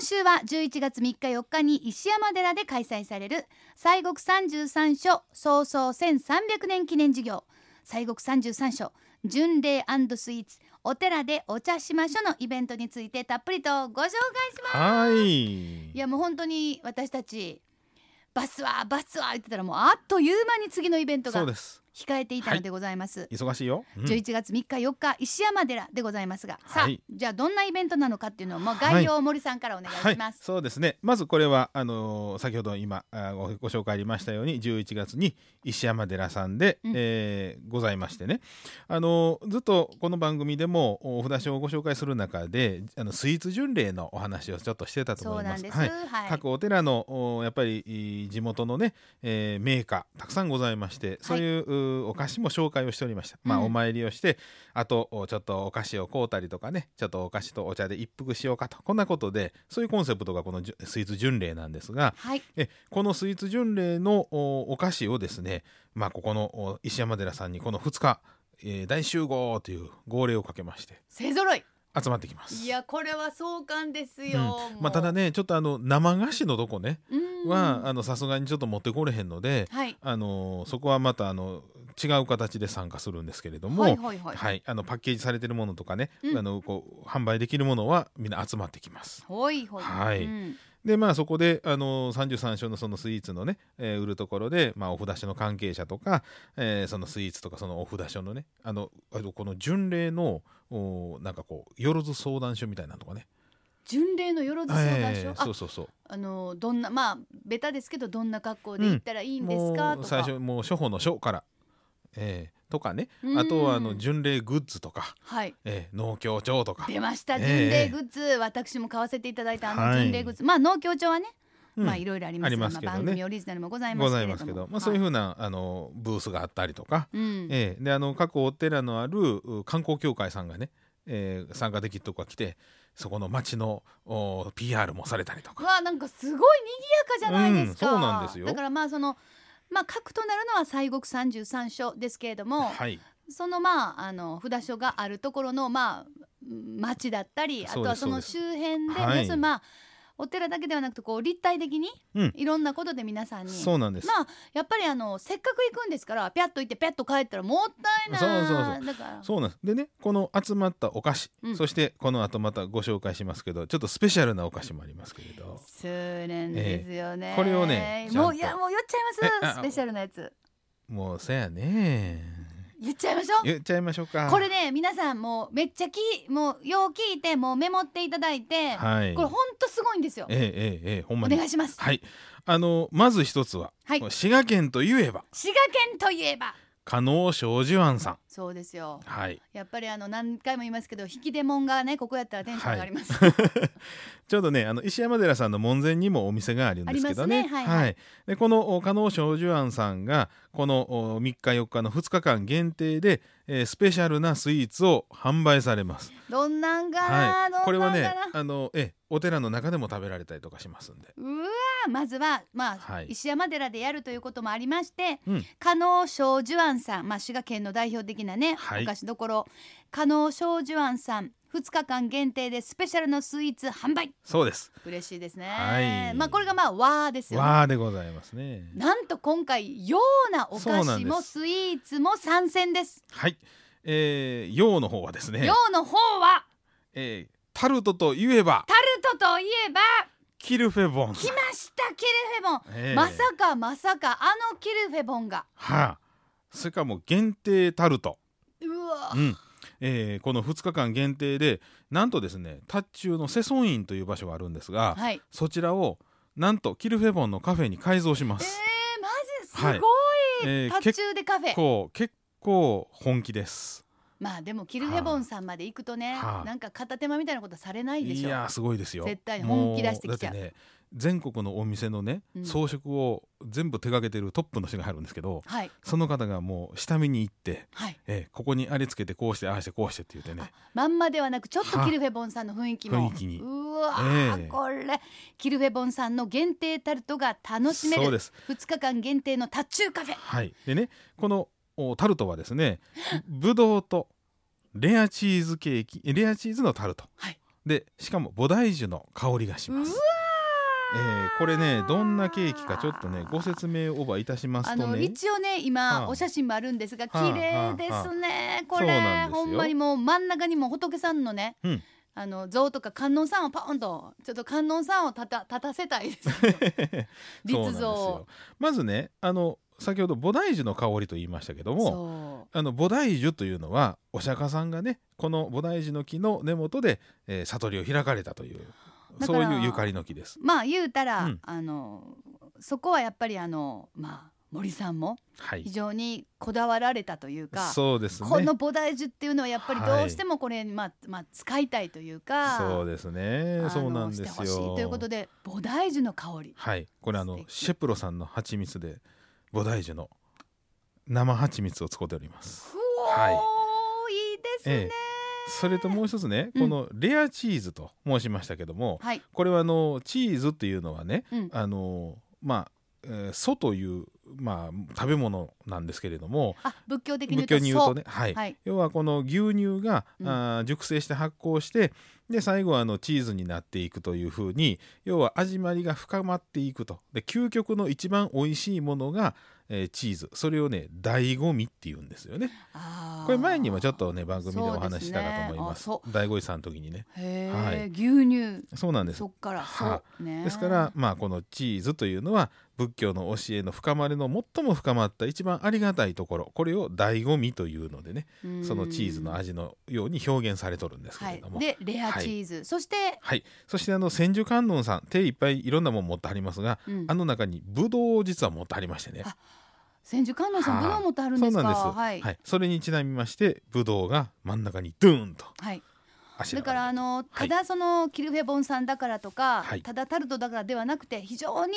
今週は11月3日4日に石山寺で開催される西国三十三所創創1300年記念事業。西国三十三所巡礼スイーツお寺でお茶しましょのイベントについてたっぷりとご紹介します。はい。いやもう本当に私たちバスはバスは言ってたらもうあっという間に次のイベントがそうです控えていたのでございます、忙しいよ、うん。11月3日4日石山寺でございますが、さあはいじゃあどんなイベントなのかっていうのをもうはい。概要を森さんからお願いはいします、そうですね。まずこれはあのー先ほど今あごご紹介ありましたように11月に石山寺さんで、うん。えーございましてね。あのーずっとこの番組でもお札所をご紹介する中であのスイーツ巡礼のお話をちょっとしてたと思います。そうなんです、はい。はい。各お寺のおやっぱりい地元のね、えーメーカーたくさんございましてそういう,う、お菓子も紹介をしておりました、まあうんお参りをしてあとおちょっとお菓子を買うたりとかねちょっとお菓子とお茶で一服しようかと。こんなことでそういうコンセプトがこのスイーツ巡礼なんですがはい。えこのスイーツ巡礼のおお菓子をですねまあここのお石山寺さんにこの2日、えー大集合という号令をかけまして。勢ぞろい集まってきます。いやこれは壮観ですうん。よ、もう。まあ、ただねちょっとあの生菓子のとこねうん。はあのさすがにちょっと持ってこれへんので、はい。あのそこはまたあの違う形で参加するんですけれども、はいはいはい。はいあのパッケージされてるものとかね、うん。あのこう販売できるものはみんな集まってきます。ほいはい。うん。でまあそこであの33所のそのスイーツのね、えー売るところで、まあ、お札所の関係者とか、えーそのスイーツとかそのお札所のねあのこの巡礼のおなんかこうよろず相談所みたいなのとかね。巡礼のよろず相談所、えーあそうそうそう。あのどんなまあベタですけどどんな格好で行ったらいいんですか、う最初もう初歩の初から、えーとかね。うん。あとはあの巡礼グッズとか、はい。えー農協帳とか、出ました。ええ。巡礼グッズ、私も買わせていただいたあのはい。巡礼グッズ、まあ農協帳はね、うん。まあいろいろありますがねまあ、番組オリジナルもございまごすけれども。ざいますけど、まあ、そういうはふうな、あのブースがあったりとか、うん。えーであの各お寺のあるう観光協会さんがね、えー参加できるとこが来てそこの町のお PR もされたりとか。うわなんかすごい賑やかじゃないですか、うんそうなんですよ。だからまあそのまあ核となるのは西国三十三所ですけれども、はい、そのまああの札所があるところのまあ町だったりあとはその周辺でね、はい。そのまあお寺だけではなくてこう立体的にうん。いろんなことで皆さんに、そうなんです。まあやっぱりあのせっかく行くんですからピャッと行ってピャッと帰ったらもったいないそうそうそうだから。そうなんです。でねこの集まったお菓子、うん。そしてこの後またご紹介しますけどちょっとスペシャルなお菓子もありますけれど。そうなんですよね、ええ。これをねもういやもう言っちゃいます。スペシャルなやつ。もうせやね言っちゃいましょう。言っちゃいましょうか。これね皆さんもうめっちゃきもうよう聞いてもうメモっていただいて、はい。これほんとすごいんですよ。ええええええほんまおに願いします。はい。あのまず一つは、はい。滋賀県といえば。滋賀県といえば。加納正寿庵さん。そうですよ。はい。やっぱりあの何回も言いますけど引き出物がねここやったらテンション上がります、ちょうどねあの石山寺さんの門前にもお店があるんですけどね。ありますね。はい。はい。でこのお加納正寿庵さんがこのお3日4日の2日間限定で、えースペシャルなスイーツを販売されます。どんなんかな、はい、これはねあのえお寺の中でも食べられたりとかしますんで。うわーまずは、まあはい。石山寺でやるということもありまして、うん。加納正寿庵さん、まあ、滋賀県の代表的なね、はい。お菓子どころ加納正寿庵さん2日間限定でスペシャルのスイーツ販売。そうです。嬉しいですね、はい。まあこれがまあ和ですよね。わーでございますね。なんと今回ようなお菓子もスイーツも参戦です。はい。えー、洋の方はですね。よ、うの方はえータルトといえばタルトといえばキルフェボン。来ましたキルフェボン、えーまさかまさかあのキルフェボンが。はあ、それからもう限定タルト。うわ。うんえーこの2日間限定でなんとですねタッチューのセソンインという場所があるんですが、はい。そちらをなんとキルフェボンのカフェに改造しまえー、す。マジすはい。ごい、えータッチューでカフェ。結構結構本気です。まあでもキルフェボンさんまで行くとね、はあ。なんか片手間みたいなことされないでしょ？いやーすごいですよ。絶対本気出してきちゃう。ね全国のお店のねうん。装飾を全部手掛けてるトップの人が入るんですけど、はい。その方がもう下見に行って、はい。えーここにありつけてこうしてああしてこうしてって言ってねまんまではなくちょっとはあキルフェボンさんの雰囲気も。うわー、ええ。これ。キルフェボンさんの限定タルトが楽しめるそうです。2日間限定のタッチューカフェ。はい、でねこのおタルトはですねぶどうとレアチーズケーキレアチーズのタルト、はい。でしかも菩提樹の香りがしますえーこれねどんなケーキかちょっとねご説明をばいたしますあのとね一応ね今、はあ。お写真もあるんですが綺はあ麗ですね、これそうなんですよ。ほんまにもう真ん中にも仏さんのね、うん。あの像とか観音さんをパーンとちょっと観音さんを立た立たせたいです。立像よまずねあの先ほど菩提樹の香りと言いましたけどもそあの菩提樹というのはお釈迦さんがねこの菩提樹の木の根元で、えー悟りを開かれたというそういうゆかりの木です。うまあ言うたら、うん。あのそこはやっぱりあのまあ森さんもはい。非常にこだわられたというか、そうですね。この菩提樹っていうのはやっぱりはい。どうしてもこれ、まあまあ使いたいというかそうですね。そうなんですしてほしいよということで菩提樹の香り。はい。これあのシェプロさんの蜂蜜で菩提樹の生蜂蜜を使っております。はい。い、いですね、ええそれともう一つね、うん。このレアチーズと申しましたけども、はい、これはあのチーズっていうのはね、うん。あのまあ、えー素というまあ食べ物なんですけれどもあ仏教的に言うとね、はい。はい。要はこの牛乳が、うん。あー熟成して発酵してで最後はあのチーズになっていくというふうに要は味まりが深まっていくと。で究極の一番美味しいものが、えーチーズ。それをね醍醐味っていうんですよね。これ前にもちょっとね番組でお話ししたかと思います。醍醐味さんの時にね。はい。牛乳。そうなんです。そっから。はそうね。ですからまあこのチーズというのは仏教の教えの深まりの最も深まった一番ありがたいところこれを醍醐味というのでねうん。そのチーズの味のように表現されとるんですけはいれども、でレアチーズ、そして、はい、そしてあの千手観音さん手いっぱいいろんなもん持ってはりますが、うん。あの中にブドウを実は持ってはりましてね。あ千手観音さんはい。ブドウ持ってあるんですか？そうなんです、はい、はい、それにちなみましてブドウが真ん中にドゥーンとはい。だからあのはい。ただそのキルフェボンさんだからとか、はい。ただタルトだからではなくて非常に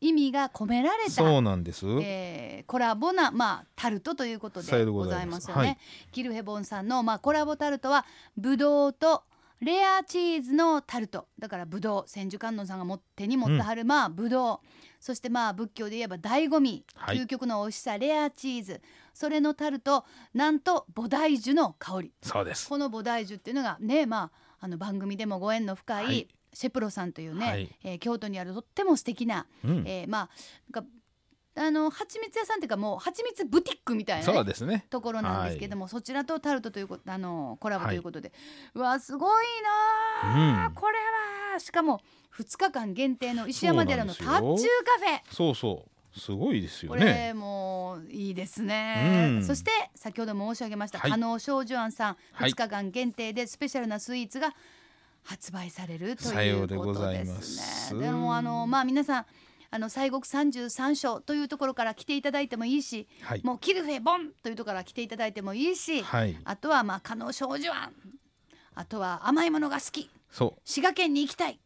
意味が込められた。そうなんです、えーコラボな、まあ、タルトということでごございまますすよね。はい。キルヘボンさんの、まあ、コラボタルトはブドウとレアチーズのタルト。だからブドウ千手観音さんが持手に持ってはる、まあブドウ。そしてまあ仏教で言えば醍醐味、はい。究極の美味しさレアチーズ。それのタルトなんと菩提樹の香り。そうです。この菩提樹っていうのがねまああの番組でもご縁の深い、はいシェプロさんというね、はい。えー京都にあるとっても素敵なうん。えーまあなんかあの蜂蜜屋さんっていうかもう蜂蜜ブティックみたいな、ねそうですね。ところなんですけども、そちらとタルトということあのコラボということで、うわすごいなあ、うん。これは。しかも2日間限定の石山寺のタッチューよカフェ。そうそう。すごいですよこねれもういいですね、うん。そして先ほど申し上げました、はい。加納少女庵さん。はい。2日間限定でスペシャルなスイーツが発売されるとさいうようでござことでいます。すね。でもあのまあ皆さんあの西国三十三所というところから来ていただいてもいいし、はい。もうキルフェボンというところから来ていただいてもいいし、はい。あとはまあ加納少女庵あとは甘いものが好き。そ滋賀県に行きたい。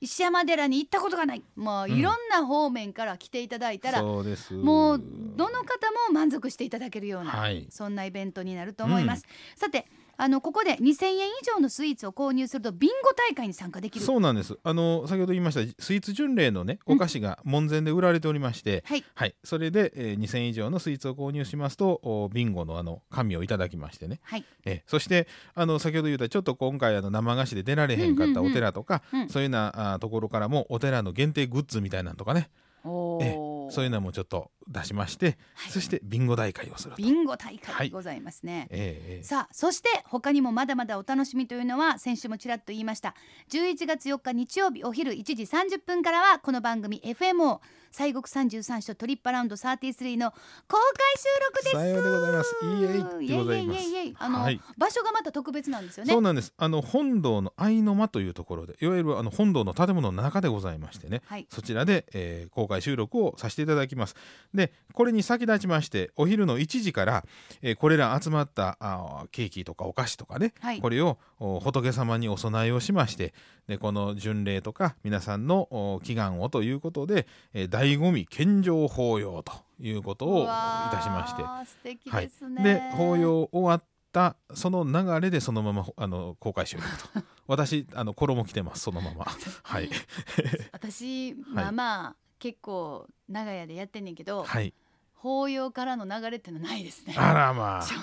石山寺に行ったことがない。もういろんな方面から来ていただいたうら、そうです。もうどの方も満足していただけるような、はい。そんなイベントになると思います、さてあのここで2000円以上のスイーツを購入するとビンゴ大会に参加できる。そうなんです。あの先ほど言いましたスイーツ巡礼のねお菓子が門前で売られておりまして、はい。はい、それで、えー2000円以上のスイーツを購入しますとおビンゴのあの紙をいただきましてね、はい。えーそしてあの先ほど言ったちょっと今回あの生菓子で出られへんかったお寺とか、うんうん。うん。そういうようなあところからもお寺の限定グッズみたいなのとかね、おえーそういうのもちょっと出しまして、はい。そしてビンゴ大会をすると。ビンゴ大はい。会でございますね、ええええ。さあそして他にもまだまだお楽しみというのは先週もちらっと言いました。11月4日日曜日お昼1時30分からはこの番組 FMO 西国33所トリップアラウンド33の公開収録です。さようでございます。イエイでございます。イエイイエイイエイ。あの、はい。場所がまた特別なんですよね。そうなんです。あの本堂の愛の間というところでいわゆるあの本堂の建物の中でございましてね、はい。そちらで、えー公開収録をさせていただきます。でこれに先立ちましてお昼の1時から、えーこれら集まったあーケーキとかお菓子とかね、はい。これをお仏様にお供えをしましてでこの巡礼とか皆さんのお祈願をということで、えー醍醐味献上法要ということをいたしまして。素敵はいですね、で法要終わったその流れでそのままあの公開収録と。私あの衣着てますそのまま。はい。私まあまあ、結構長屋でやってんねんけど、はい。法要からの流れってのはないですね。あらまあ。正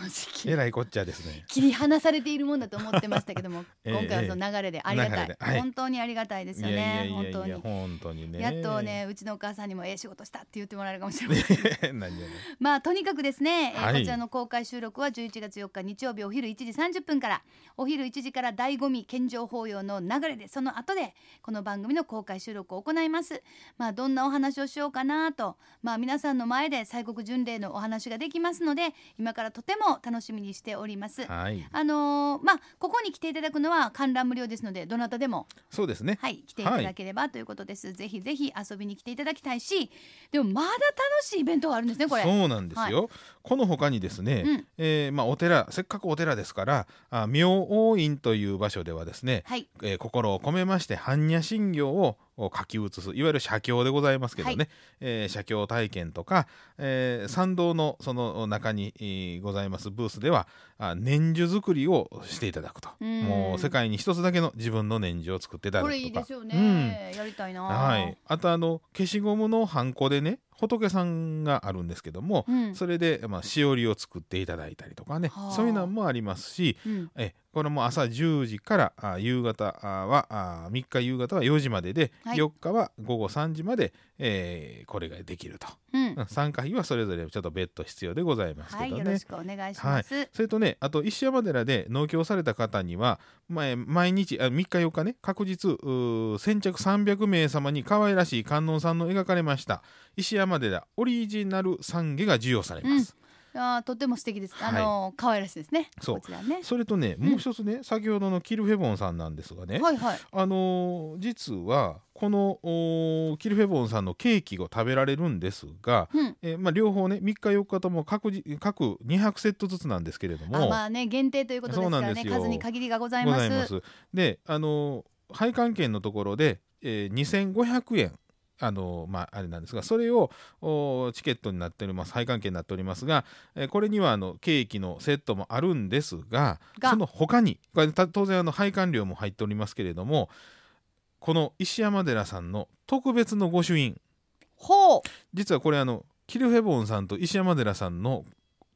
え直らいこっちゃですね。切り離されているもんだと思ってましたけども、ええ今回はその流れでありがたい、はい。本当にありがたいですよね本当に。本当にね。やっとねうちのお母さんにもええ仕事したって言ってもらえるかもしれません。何やね。まあとにかくですね、えーはい。こちらの公開収録は11月4日日曜日お昼1時30分からお昼1時から醍醐味献上法要の流れでその後でこの番組の公開収録を行います。まあどんなお話をしようかなとまあ皆さんの前で西国巡礼のお話ができますので今からとても楽しみにしております。はい。あのーまあここに来ていただくのは観覧無料ですのでどなたでもそうですね。はい来ていただければということです、ぜひぜひ遊びに来ていただきたいしでもまだ楽しいイベントがあるんですねこれ。そうなんですよ、この他にですね、うん。えーまあ、お寺せっかくお寺ですからあ明王院という場所ではですね、はい。えー心を込めまして般若心経をを書き写すいわゆる写経でございますけどね、はい。えー写経体験とか、えー参道のその中に、えーございますブースではあ年寿作りをしていただくと。うん。もう世界に一つだけの自分の年寿を作っていただくとか。これいいですよね、やりたいな。はい、あとあの消しゴムのハンコでね仏さんがあるんですけども、うん。それで、まあ、しおりを作っていただいたりとかねはあ。そういうのもありますしうん。えこれも朝10時からあ夕方あはあ3日夕方は4時までで、はい。4日は午後3時まで、えーこれができると、うんうん参加費はそれぞれちょっと別途必要でございますはい、けどね。よろしくお願いします。それとねあと石山寺で農協された方には前毎日あ3日4日ね確実うー先着300名様に可愛らしい観音さんの描かれました石山寺オリジナル懺悔が授与されます。いやーとても素敵です。あはいの可愛らしいですね。そうこちらね。それとねもう一つね、先ほどのキルフェボンさんなんですがね、はいはい。あのー実はこのキルフェボンさんのケーキを食べられるんですが、うん。えーまあ、両方ね3日4日とも各自各200セットずつなんですけれども。あまあね限定ということですからね数に限りがございます。ございます。で、あの配管券のところで、えー、2500円。あのまあ、あれなんですがそれをおチケットになっております配管券になっておりますが、えーこれにはあのケーキのセットもあるんですががその他に当然あの配管料も入っておりますけれどもこの石山寺さんの特別の御朱印。ほう。実はこれあのキルフェボンさんと石山寺さんの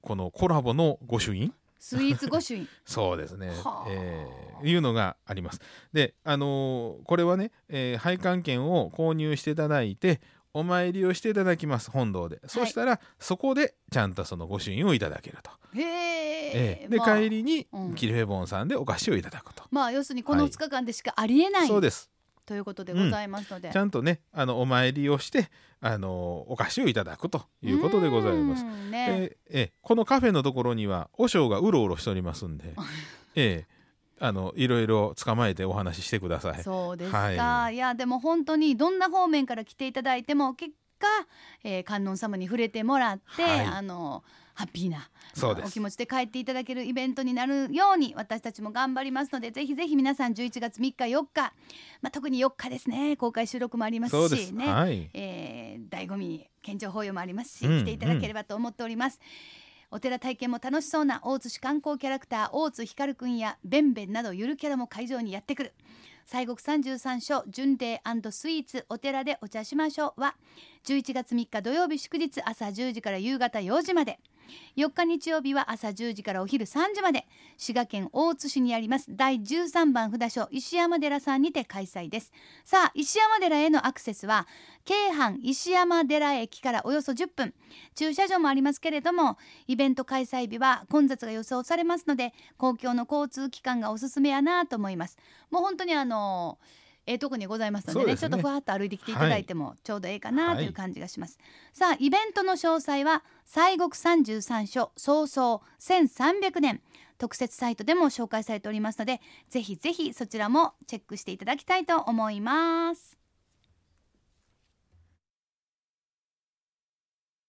このコラボの御朱印。スイーツ御朱印。そうですね。はあ、えーいうのがあります。で、あのーこれはね、えー配管券を購入していただいてお参りをしていただきます本堂で、そうしたらそこでちゃんとその御朱印をいただけると、へええ。ー。で、まあ帰りにうん。キルフェボンさんでお菓子をいただくと、まあ要するにこのはい。2日間でしかありえない、そうですということでございますので。ちゃんとねあのお参りをして、あのーお菓子をいただくということでございます。うんね。えーえーこのカフェのところには和尚がうろうろしておりますんで、えーあのいろいろ捕まえてお話ししてください。そうですか、、はいやでも本当にどんな方面から来ていただいても結果、えー観音様に触れてもらって、はい。あのハッピーなお気持ちで帰っていただけるイベントになるように私たちも頑張りますのでぜひぜひ皆さん11月3日4日、まあ、特に4日ですね。公開収録もあります。しね、はい。えー、醍醐味県庁法要もありますし、うん来ていただければと思っております、お寺体験も楽しそうな大津市観光キャラクター大津光くんやベンベンなどゆるキャラも会場にやってくる西国三十三所巡礼スイーツお寺でお茶しましょうは11月3日土曜日祝日朝10時から夕方4時まで。4日日曜日は朝10時からお昼3時まで滋賀県大津市にあります第13番札所石山寺さんにて開催です。さあ石山寺へのアクセスは京阪石山寺駅からおよそ10分。駐車場もありますけれどもイベント開催日は混雑が予想されますので公共の交通機関がおすすめやなと思います。もう本当にあのええとこにございますのでねね。ちょっとふわっと歩いてきていただいてもちょうどええかなという感じがします、さあイベントの詳細は西国三十三所早々1300年。特設サイトでも紹介されておりますのでぜひぜひそちらもチェックしていただきたいと思います